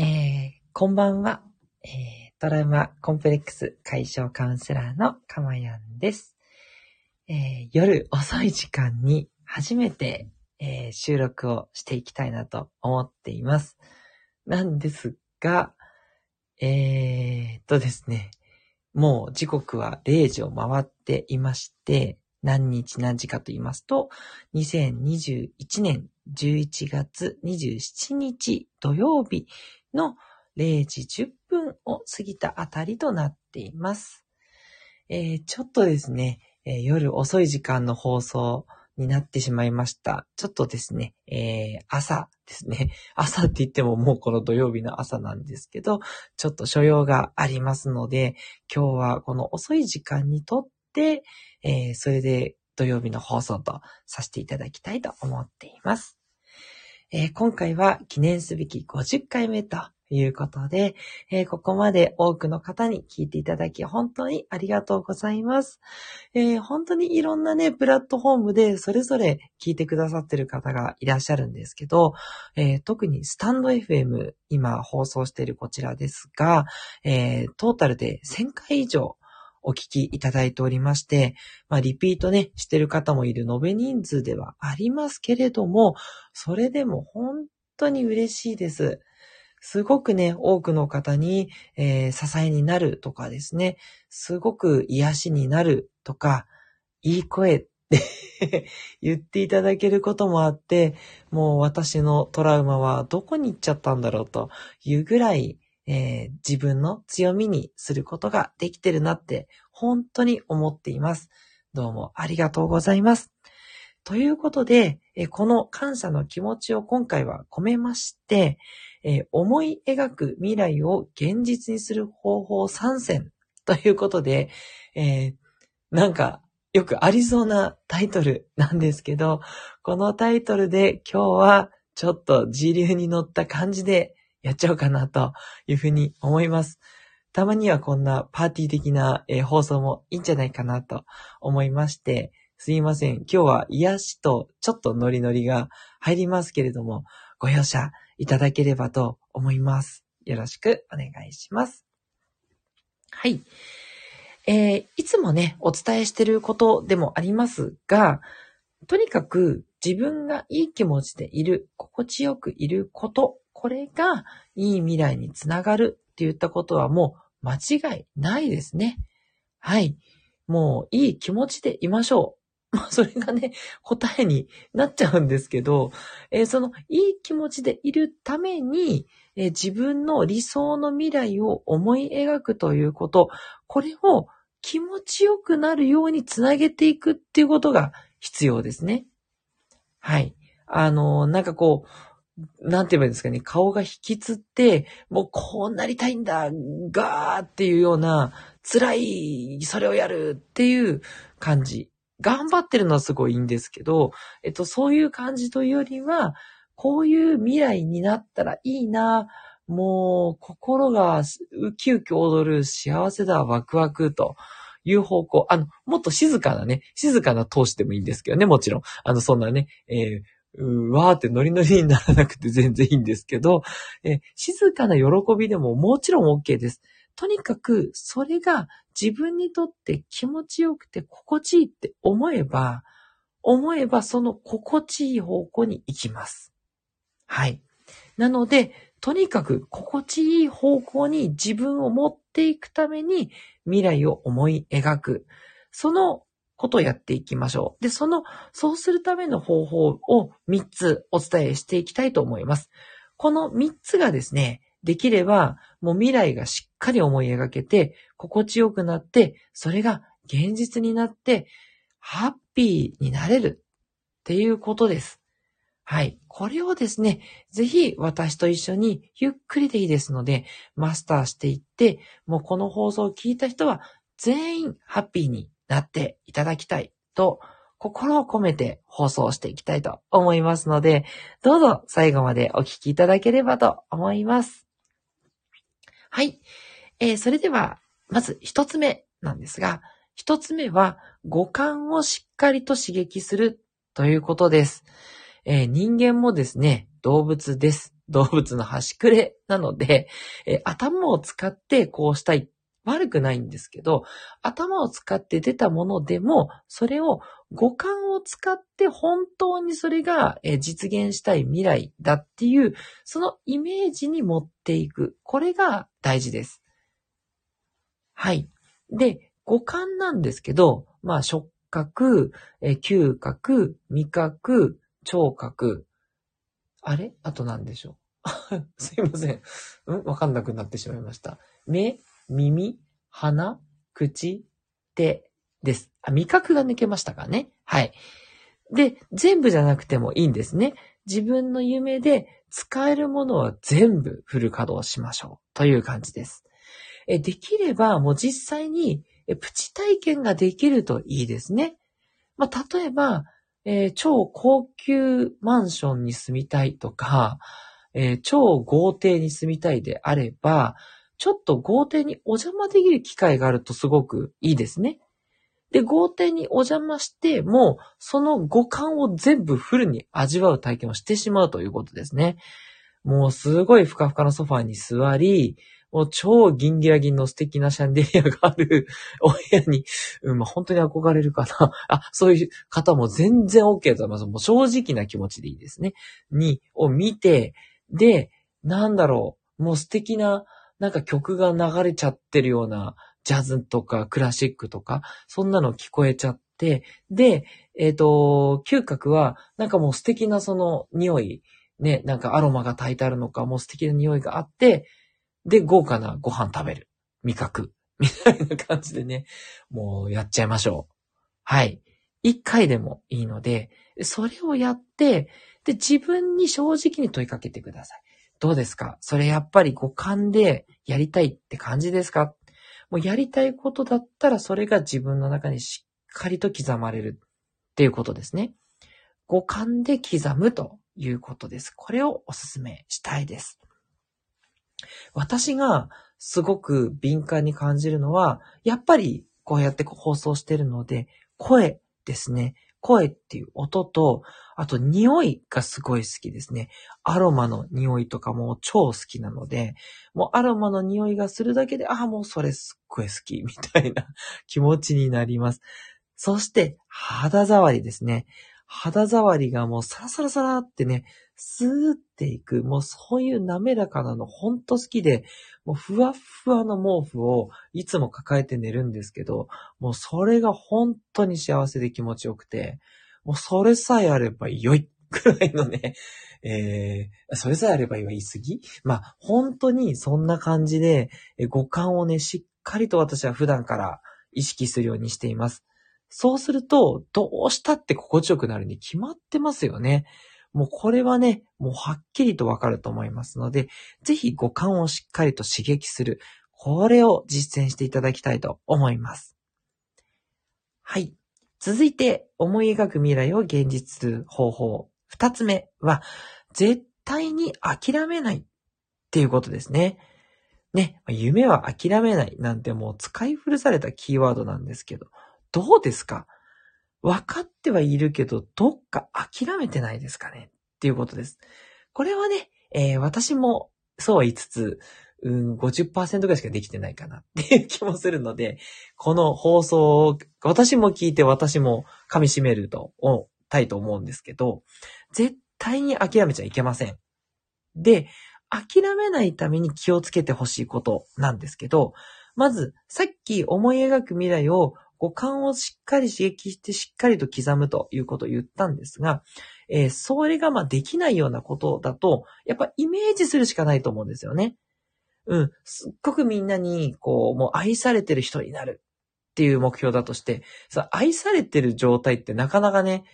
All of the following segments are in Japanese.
えー、こんばんは、えー、トラウマコンプレックス解消カウンセラーのかまやんです。えー、夜遅い時間に初めて、えー、収録をしていきたいなと思っています。なんですが、えー、っとですね、もう時刻は0時を回っていまして、何日何時かと言いますと、2021年11月27日土曜日の0時10分を過ぎたあたりとなっています。えー、ちょっとですね、えー、夜遅い時間の放送になってしまいました。ちょっとですね、えー、朝ですね。朝って言ってももうこの土曜日の朝なんですけど、ちょっと所用がありますので、今日はこの遅い時間にとって、え、それで土曜日の放送とさせていただきたいと思っています。えー、今回は記念すべき50回目ということで、えー、ここまで多くの方に聞いていただき本当にありがとうございます。えー、本当にいろんなね、プラットフォームでそれぞれ聞いてくださってる方がいらっしゃるんですけど、えー、特にスタンド FM 今放送しているこちらですが、トータルで1000回以上お聞きいただいておりまして、まあ、リピートね、してる方もいる延べ人数ではありますけれども、それでも本当に嬉しいです。すごくね、多くの方に、えー、支えになるとかですね、すごく癒しになるとか、いい声って 言っていただけることもあって、もう私のトラウマはどこに行っちゃったんだろうというぐらい、えー、自分の強みにすることができてるなって本当に思っています。どうもありがとうございます。ということで、えこの感謝の気持ちを今回は込めまして、え思い描く未来を現実にする方法参戦ということで、えー、なんかよくありそうなタイトルなんですけど、このタイトルで今日はちょっと自流に乗った感じでやっちゃおうかなというふうに思います。たまにはこんなパーティー的な、えー、放送もいいんじゃないかなと思いまして、すいません。今日は癒しとちょっとノリノリが入りますけれども、ご容赦いただければと思います。よろしくお願いします。はい。えー、いつもね、お伝えしてることでもありますが、とにかく自分がいい気持ちでいる、心地よくいることこれがいい未来につながるって言ったことはもう間違いないですね。はい。もういい気持ちでいましょう。まあ、それがね、答えになっちゃうんですけど、えー、そのいい気持ちでいるために、えー、自分の理想の未来を思い描くということ、これを気持ちよくなるようにつなげていくっていうことが必要ですね。はい。あのー、なんかこう、なんて言えばいいんですかね、顔が引きつって、もうこうなりたいんだ、ガーっていうような、辛い、それをやるっていう感じ。頑張ってるのはすごいいいんですけど、えっと、そういう感じというよりは、こういう未来になったらいいな、もう心がウキウキ踊る幸せだ、ワクワクという方向。あの、もっと静かなね、静かな投資でもいいんですけどね、もちろん。あの、そんなね、えーうわーってノリノリにならなくて全然いいんですけど、え静かな喜びでももちろん OK です。とにかく、それが自分にとって気持ちよくて心地いいって思えば、思えばその心地いい方向に行きます。はい。なので、とにかく心地いい方向に自分を持っていくために未来を思い描く。そのことをやっていきましょう。で、その、そうするための方法を3つお伝えしていきたいと思います。この3つがですね、できれば、もう未来がしっかり思い描けて、心地よくなって、それが現実になって、ハッピーになれるっていうことです。はい。これをですね、ぜひ私と一緒にゆっくりでいいですので、マスターしていって、もうこの放送を聞いた人は全員ハッピーになっていただきたいと、心を込めて放送していきたいと思いますので、どうぞ最後までお聞きいただければと思います。はい。えー、それでは、まず一つ目なんですが、一つ目は五感をしっかりと刺激するということです。えー、人間もですね、動物です。動物の端くれなので、え頭を使ってこうしたい。悪くないんですけど、頭を使って出たものでも、それを五感を使って本当にそれが実現したい未来だっていう、そのイメージに持っていく。これが大事です。はい。で、五感なんですけど、まあ、触覚、嗅覚、味覚、聴覚。あれ？あと何でしょう？すいません。うん？わかんなくなってしまいました。目、耳、鼻、口、手です。あ、味覚が抜けましたかね。はい。で、全部じゃなくてもいいんですね。自分の夢で使えるものは全部フル稼働しましょう。という感じです。え、できればもう実際にプチ体験ができるといいですね。まあ、例えば、えー、超高級マンションに住みたいとか、えー、超豪邸に住みたいであれば、ちょっと豪邸にお邪魔できる機会があるとすごくいいですね。で、豪邸にお邪魔して、もその五感を全部フルに味わう体験をしてしまうということですね。もうすごいふかふかのソファーに座り、もう超ギンギラギンの素敵なシャンデリアがある お部屋に、うん、まあ、本当に憧れるかな。あ、そういう方も全然 OK だと思います。もう正直な気持ちでいいですね。に、を見て、で、なんだろう、もう素敵な、なんか曲が流れちゃってるような、ジャズとかクラシックとか、そんなの聞こえちゃって、で、えっ、ー、と、嗅覚は、なんかもう素敵なその匂い、ね、なんかアロマが炊いてあるのか、もう素敵な匂いがあって、で、豪華なご飯食べる。味覚。みたいな感じでね、もうやっちゃいましょう。はい。一回でもいいので、それをやって、で、自分に正直に問いかけてください。どうですか？それやっぱり五感でやりたいって感じですか？もうやりたいことだったらそれが自分の中にしっかりと刻まれるっていうことですね。五感で刻むということです。これをお勧めしたいです。私がすごく敏感に感じるのは、やっぱりこうやって放送してるので、声ですね。声っていう音と、あと匂いがすごい好きですね。アロマの匂いとかも超好きなので、もうアロマの匂いがするだけで、ああ、もうそれすっごい好き、みたいな 気持ちになります。そして、肌触りですね。肌触りがもうサラサラサラってね、スーっていく、もうそういう滑らかなのほんと好きで、もうふわふわの毛布をいつも抱えて寝るんですけど、もうそれが本当に幸せで気持ちよくて、もうそれさえあれば良いくらいのね、えー、それさえあれば言い過ぎ？まあ、本当にそんな感じで、五感をね、しっかりと私は普段から意識するようにしています。そうすると、どうしたって心地よくなるに決まってますよね。もうこれはね、もうはっきりとわかると思いますので、ぜひ五感をしっかりと刺激する。これを実践していただきたいと思います。はい。続いて、思い描く未来を現実する方法。二つ目は、絶対に諦めないっていうことですね。ね、夢は諦めないなんてもう使い古されたキーワードなんですけど、どうですか？分かってはいるけど、どっか諦めてないですかね？っていうことです。これはね、えー、私もそうは言いつつ、うん、50%ぐらいしかできてないかな っていう気もするので、この放送を私も聞いて私も噛み締めると、たいと思うんですけど、絶対に諦めちゃいけません。で、諦めないために気をつけてほしいことなんですけど、まず、さっき思い描く未来を五感をしっかり刺激してしっかりと刻むということを言ったんですが、えー、それがまあできないようなことだと、やっぱイメージするしかないと思うんですよね。うん。すっごくみんなに、こう、もう愛されてる人になるっていう目標だとして、さ、愛されてる状態ってなかなかね、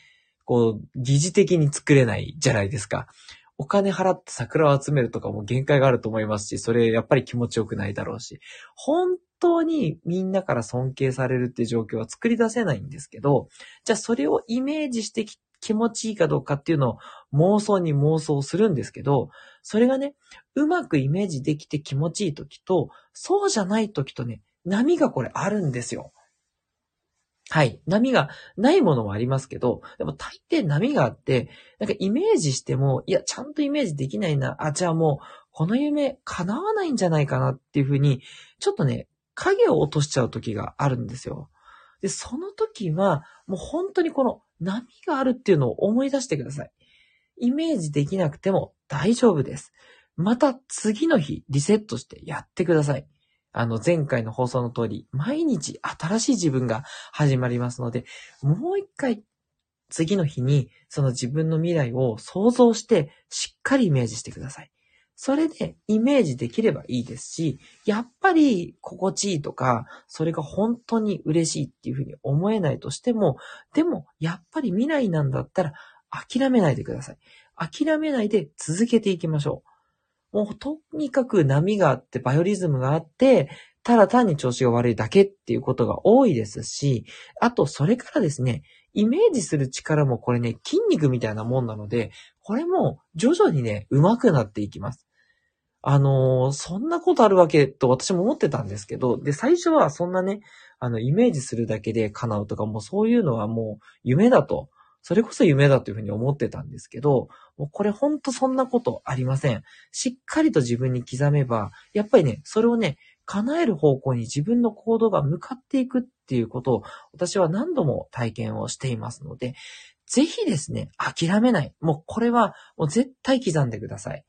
こう、疑似的に作れないじゃないですか。お金払って桜を集めるとかも限界があると思いますし、それやっぱり気持ちよくないだろうし、本当にみんなから尊敬されるっていう状況は作り出せないんですけど、じゃあそれをイメージして気持ちいいかどうかっていうのを妄想に妄想するんですけど、それがね、うまくイメージできて気持ちいい時と、そうじゃない時とね、波がこれあるんですよ。はい。波がないものもありますけど、でも大抵波があって、なんかイメージしても、いや、ちゃんとイメージできないな。あ、じゃあもう、この夢叶わないんじゃないかなっていうふうに、ちょっとね、影を落としちゃう時があるんですよ。で、その時は、もう本当にこの波があるっていうのを思い出してください。イメージできなくても大丈夫です。また次の日リセットしてやってください。あの、前回の放送の通り、毎日新しい自分が始まりますので、もう一回、次の日に、その自分の未来を想像して、しっかりイメージしてください。それでイメージできればいいですし、やっぱり心地いいとか、それが本当に嬉しいっていうふうに思えないとしても、でもやっぱり未来なんだったら諦めないでください。諦めないで続けていきましょう。もうとにかく波があって、バイオリズムがあって、ただ単に調子が悪いだけっていうことが多いですし、あとそれからですね、イメージする力もこれね、筋肉みたいなもんなので、これも徐々にね、上手くなっていきます。あのー、そんなことあるわけと私も思ってたんですけど、で、最初はそんなね、あの、イメージするだけで叶うとか、もうそういうのはもう夢だとそれこそ夢だというふうに思ってたんですけど、もうこれほんとそんなことありません。しっかりと自分に刻めば、やっぱりね、それをね、叶える方向に自分の行動が向かっていくっていうことを私は何度も体験をしていますので、ぜひですね、諦めない。もうこれはもう絶対刻んでください。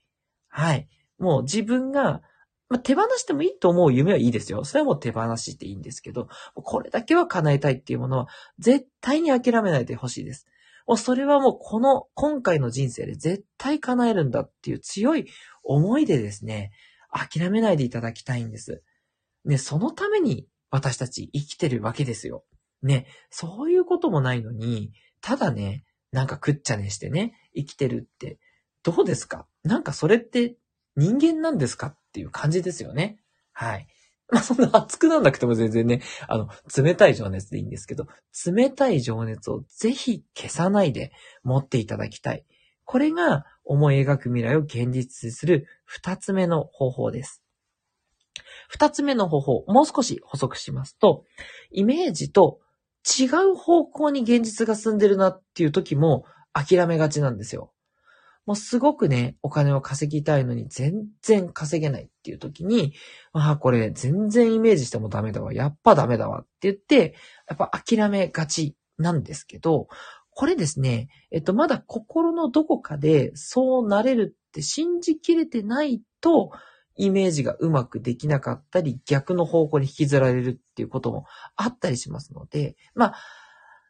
はい。もう自分が、まあ、手放してもいいと思う夢はいいですよ。それはもう手放していいんですけど、これだけは叶えたいっていうものは絶対に諦めないでほしいです。もうそれはもうこの今回の人生で絶対叶えるんだっていう強い思いでですね、諦めないでいただきたいんです。ね、そのために私たち生きてるわけですよ。ね、そういうこともないのに、ただね、なんかくっちゃねしてね、生きてるって、どうですか？なんかそれって人間なんですか？っていう感じですよね。はい。まあ、そんな熱くなんなくても全然ね、あの、冷たい情熱でいいんですけど、冷たい情熱をぜひ消さないで持っていただきたい。これが思い描く未来を現実にする二つ目の方法です。二つ目の方法、もう少し補足しますと、イメージと違う方向に現実が進んでるなっていう時も諦めがちなんですよ。もうすごくね、お金を稼ぎたいのに全然稼げないっていう時に、ああ、これ全然イメージしてもダメだわ。やっぱダメだわって言って、やっぱ諦めがちなんですけど、これですね、えっと、まだ心のどこかでそうなれるって信じきれてないと、イメージがうまくできなかったり、逆の方向に引きずられるっていうこともあったりしますので、まあ、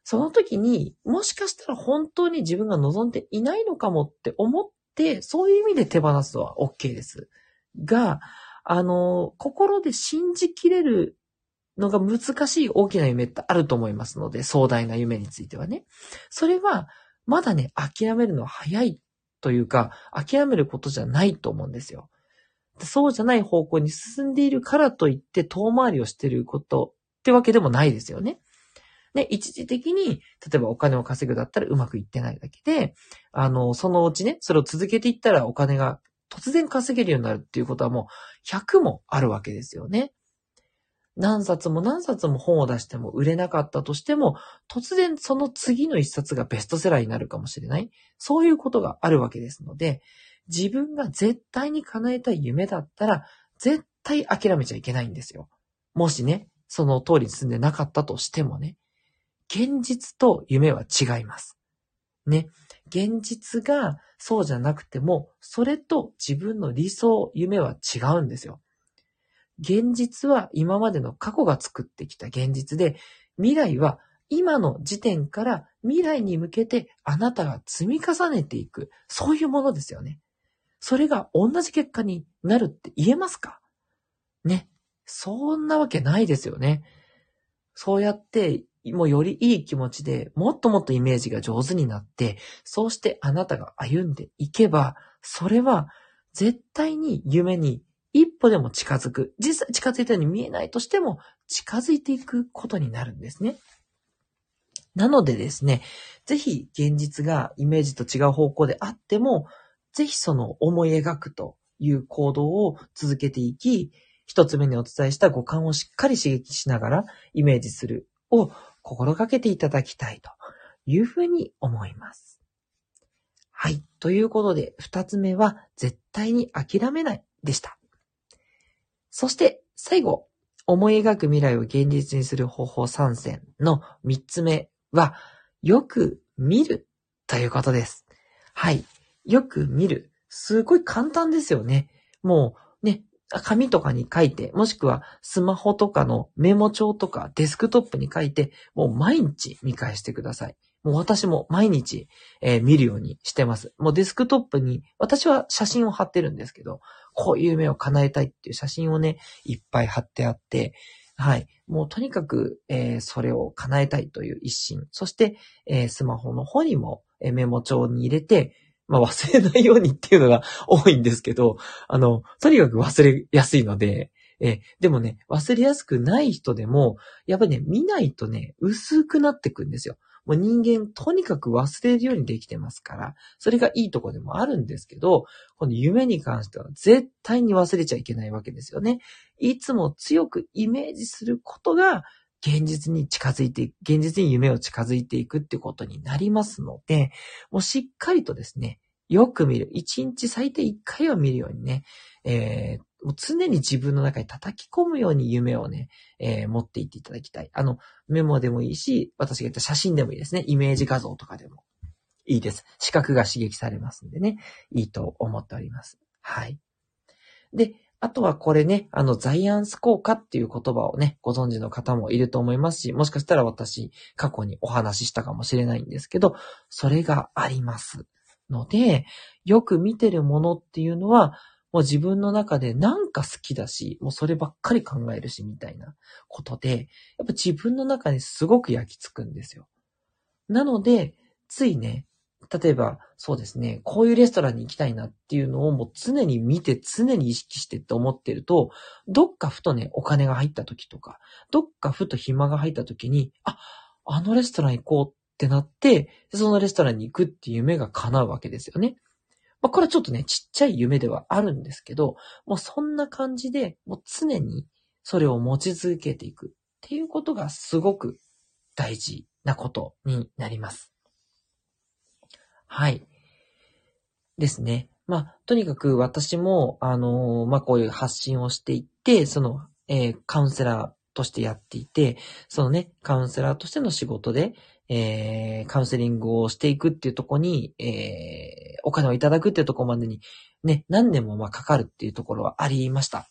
その時に、もしかしたら本当に自分が望んでいないのかもって思って、そういう意味で手放すのは OK です。が、あの、心で信じきれるのが難しい大きな夢ってあると思いますので、壮大な夢についてはね。それは、まだね、諦めるのは早いというか、諦めることじゃないと思うんですよ。そうじゃない方向に進んでいるからといって遠回りをしていることってわけでもないですよね。で、一時的に、例えばお金を稼ぐだったらうまくいってないだけで、あの、そのうちね、それを続けていったらお金が突然稼げるようになるっていうことはもう100もあるわけですよね。何冊も何冊も本を出しても売れなかったとしても、突然その次の一冊がベストセラーになるかもしれない。そういうことがあるわけですので、自分が絶対に叶えたい夢だったら、絶対諦めちゃいけないんですよ。もしね、その通りに進んでなかったとしてもね。現実と夢は違います。ね。現実がそうじゃなくても、それと自分の理想、夢は違うんですよ。現実は今までの過去が作ってきた現実で、未来は今の時点から未来に向けてあなたが積み重ねていく、そういうものですよね。それが同じ結果になるって言えますか？ね。そんなわけないですよね。そうやってもうよりいい気持ちで、もっともっとイメージが上手になって、そうしてあなたが歩んでいけば、それは絶対に夢に一歩でも近づく。実際近づいたように見えないとしても、近づいていくことになるんですね。なのでですね、ぜひ現実がイメージと違う方向であっても、ぜひその思い描くという行動を続けていき、一つ目にお伝えした五感をしっかり刺激しながらイメージするを心がけていただきたいというふうに思います。はい。ということで、二つ目は、絶対に諦めないでした。そして、最後、思い描く未来を現実にする方法参戦の三つ目は、よく見るということです。はい。よく見る。すごい簡単ですよね。もう、紙とかに書いて、もしくはスマホとかのメモ帳とかデスクトップに書いて、もう毎日見返してください。もう私も毎日、えー、見るようにしてます。もうデスクトップに、私は写真を貼ってるんですけど、こういう夢を叶えたいっていう写真をね、いっぱい貼ってあって、はい。もうとにかく、えー、それを叶えたいという一心。そして、えー、スマホの方にも、えー、メモ帳に入れて、まあ忘れないようにっていうのが 多いんですけど、あの、とにかく忘れやすいので、えでもね、忘れやすくない人でも、やっぱりね、見ないとね、薄くなってくんですよ。もう人間とにかく忘れるようにできてますから、それがいいとこでもあるんですけど、この夢に関しては絶対に忘れちゃいけないわけですよね。いつも強くイメージすることが現実に近づいて、現実に夢を近づいていくってことになりますので、もうしっかりとですね、よく見る。一日最低一回は見るようにね、えー、もう常に自分の中に叩き込むように夢をね、えー、持っていっていただきたい。あの、メモでもいいし、私が言った写真でもいいですね。イメージ画像とかでもいいです。視覚が刺激されますんでね、いいと思っております。はい。で、あとはこれね、あの、ザイアンス効果っていう言葉をね、ご存知の方もいると思いますし、もしかしたら私、過去にお話ししたかもしれないんですけど、それがありますので、よく見てるものっていうのは、もう自分の中でなんか好きだし、もうそればっかり考えるし、みたいなことで、やっぱ自分の中にすごく焼き付くんですよ。なので、ついね、例えば、そうですね、こういうレストランに行きたいなっていうのをもう常に見て、常に意識してって思ってると、どっかふとね、お金が入った時とか、どっかふと暇が入った時に、あ、あのレストラン行こうってなって、そのレストランに行くっていう夢が叶うわけですよね。まあ、これはちょっとね、ちっちゃい夢ではあるんですけど、もうそんな感じで、もう常にそれを持ち続けていくっていうことがすごく大事なことになります。はい。ですね。まあ、とにかく私も、あのー、まあ、こういう発信をしていって、その、えー、カウンセラーとしてやっていて、そのね、カウンセラーとしての仕事で、えー、カウンセリングをしていくっていうとこに、えー、お金をいただくっていうとこまでに、ね、何年もまかかるっていうところはありました。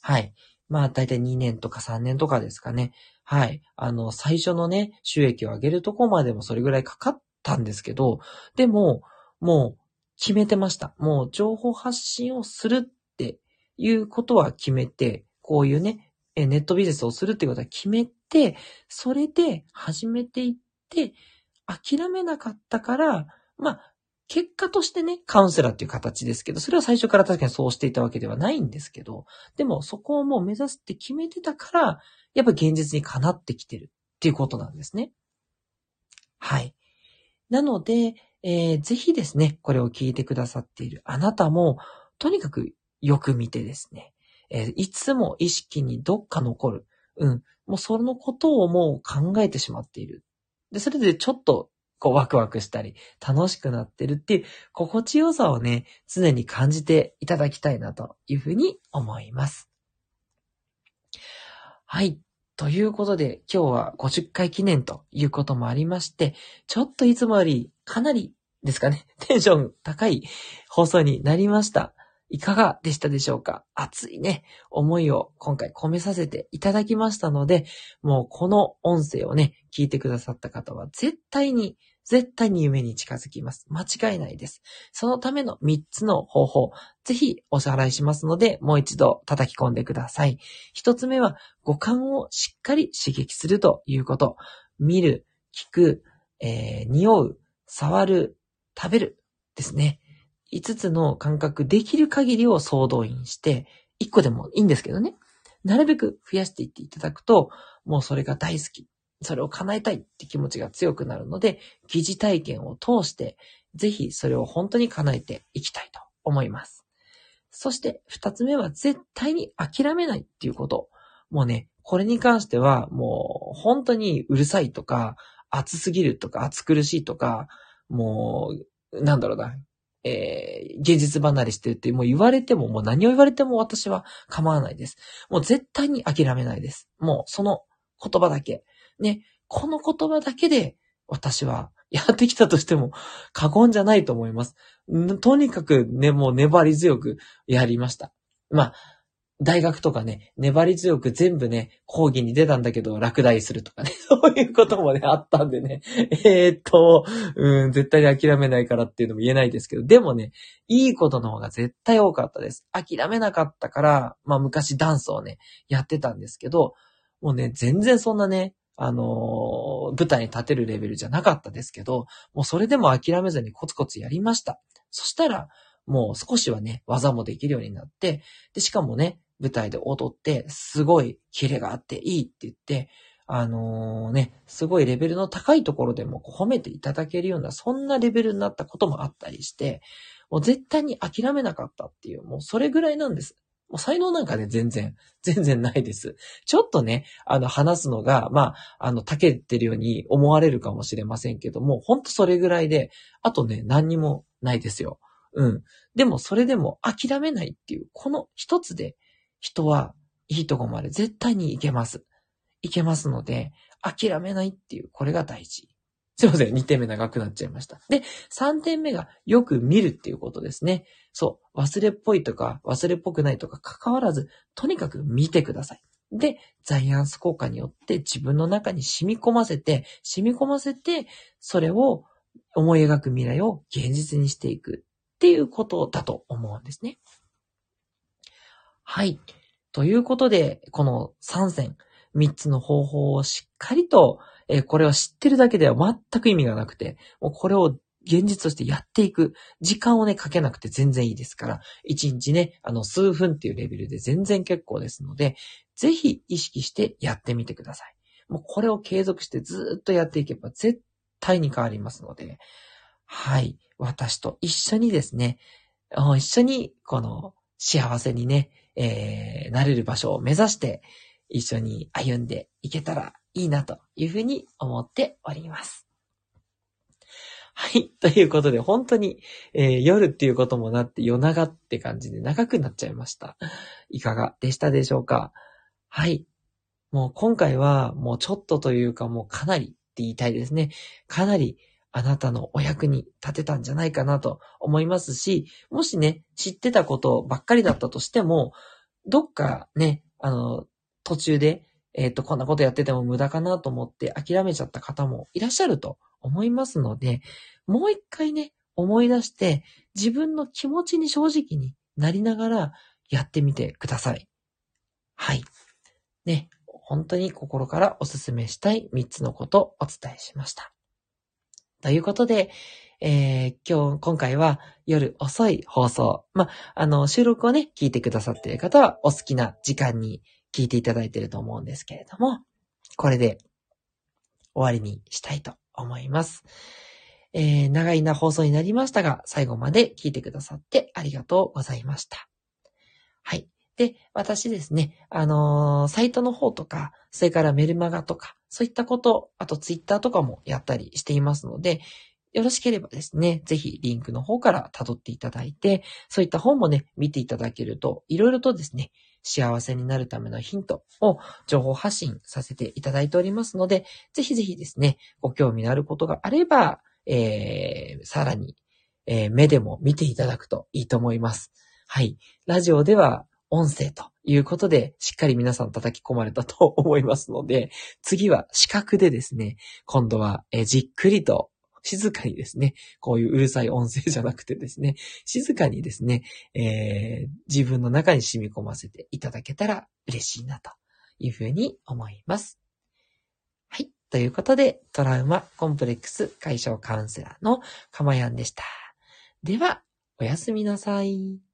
はい。まあ、だいたい2年とか3年とかですかね。はい。あの、最初のね、収益を上げるとこまでもそれぐらいかかったんですけど、でも、もう決めてました。もう情報発信をするっていうことは決めて、こういうね、ネットビジネスをするっていうことは決めて、それで始めていって、諦めなかったから、まあ、結果としてね、カウンセラーっていう形ですけど、それは最初から確かにそうしていたわけではないんですけど、でもそこをもう目指すって決めてたから、やっぱ現実にかなってきてるっていうことなんですね。はい。なので、えー、ぜひですね、これを聞いてくださっているあなたも、とにかくよく見てですね、えー、いつも意識にどっか残る。うん。もうそのことをもう考えてしまっている。で、それでちょっと、こうワクワクしたり、楽しくなってるっていう心地よさをね、常に感じていただきたいなというふうに思います。はい。ということで、今日は50回記念ということもありまして、ちょっといつもよりかなりですかね、テンション高い放送になりました。いかがでしたでしょうか？熱いね、思いを今回込めさせていただきましたので、もうこの音声をね、聞いてくださった方は絶対に、絶対に夢に近づきます。間違いないです。そのための3つの方法、ぜひお支払いしますので、もう一度叩き込んでください。1つ目は、五感をしっかり刺激するということ。見る、聞く、えー、匂う、触る、食べるですね。5つの感覚できる限りを総動員して、1個でもいいんですけどね。なるべく増やしていっていただくと、もうそれが大好き。それを叶えたいって気持ちが強くなるので、疑似体験を通して、ぜひそれを本当に叶えていきたいと思います。そして二つ目は絶対に諦めないっていうこと。もうね、これに関しては、もう、本当にうるさいとか、暑すぎるとか、暑苦しいとか、もう、なんだろうな、えー、現実離れしてるってもう言われても、もう何を言われても私は構わないです。もう絶対に諦めないです。もうその言葉だけ。ね、この言葉だけで私は やってきたとしても過言じゃないと思います。とにかくね、もう粘り強くやりました。まあ、大学とかね、粘り強く全部ね、講義に出たんだけど、落第するとかね、そういうこともね、あったんでね、えー、っと、うん、絶対に諦めないからっていうのも言えないですけど、でもね、いいことの方が絶対多かったです。諦めなかったから、まあ昔ダンスをね、やってたんですけど、もうね、全然そんなね、あの、舞台に立てるレベルじゃなかったですけど、もうそれでも諦めずにコツコツやりました。そしたら、もう少しはね、技もできるようになって、で、しかもね、舞台で踊って、すごいキレがあっていいって言って、あのー、ね、すごいレベルの高いところでも褒めていただけるような、そんなレベルになったこともあったりして、もう絶対に諦めなかったっていう、もうそれぐらいなんです。もう才能なんかね、全然、全然ないです。ちょっとね、あの、話すのが、まあ、あの、たけてるように思われるかもしれませんけども、ほんとそれぐらいで、あとね、何にもないですよ。うん。でも、それでも諦めないっていう、この一つで、人はいいとこまで絶対に行けます。行けますので、諦めないっていう、これが大事。すいません。2点目長くなっちゃいました。で、3点目がよく見るっていうことですね。そう。忘れっぽいとか、忘れっぽくないとか関わらず、とにかく見てください。で、ザイアンス効果によって自分の中に染み込ませて、染み込ませて、それを思い描く未来を現実にしていくっていうことだと思うんですね。はい。ということで、この3選、3つの方法をしっかりとえこれは知ってるだけでは全く意味がなくて、もうこれを現実としてやっていく。時間をね、かけなくて全然いいですから、1日ね、あの、数分っていうレベルで全然結構ですので、ぜひ意識してやってみてください。もうこれを継続してずっとやっていけば絶対に変わりますので、はい。私と一緒にですね、一緒にこの幸せにね、えー、なれる場所を目指して一緒に歩んでいけたらいいなというふうに思っております。はい。ということで、本当に、えー、夜っていうこともなって夜長って感じで長くなっちゃいました。いかがでしたでしょうか？はい。もう今回はもうちょっとというかもうかなりって言いたいですね。かなりあなたのお役に立てたんじゃないかなと思いますし、もしね、知ってたことばっかりだったとしても、どっかね、あの、途中でえっ、ー、と、こんなことやってても無駄かなと思って諦めちゃった方もいらっしゃると思いますので、もう一回ね、思い出して、自分の気持ちに正直になりながらやってみてください。はい。ね、本当に心からお勧めしたい3つのことをお伝えしました。ということで、えー、今日、今回は夜遅い放送。まあ、の、収録をね、聞いてくださっている方はお好きな時間に聞いていただいていると思うんですけれども、これで終わりにしたいと思います。えー、長いな放送になりましたが、最後まで聞いてくださってありがとうございました。はい。で、私ですね、あのー、サイトの方とか、それからメルマガとか、そういったこと、あとツイッターとかもやったりしていますので、よろしければですね、ぜひリンクの方から辿っていただいて、そういった本もね、見ていただけると、いろいろとですね、幸せになるためのヒントを情報発信させていただいておりますので、ぜひぜひですね、ご興味のあることがあれば、えー、さらに、えー、目でも見ていただくといいと思います。はい。ラジオでは音声ということで、しっかり皆さん叩き込まれたと思いますので、次は視覚でですね、今度は、えじっくりと静かにですね、こういううるさい音声じゃなくてですね、静かにですね、えー、自分の中に染み込ませていただけたら嬉しいなというふうに思います。はい。ということで、トラウマコンプレックス解消カウンセラーのかまやんでした。では、おやすみなさい。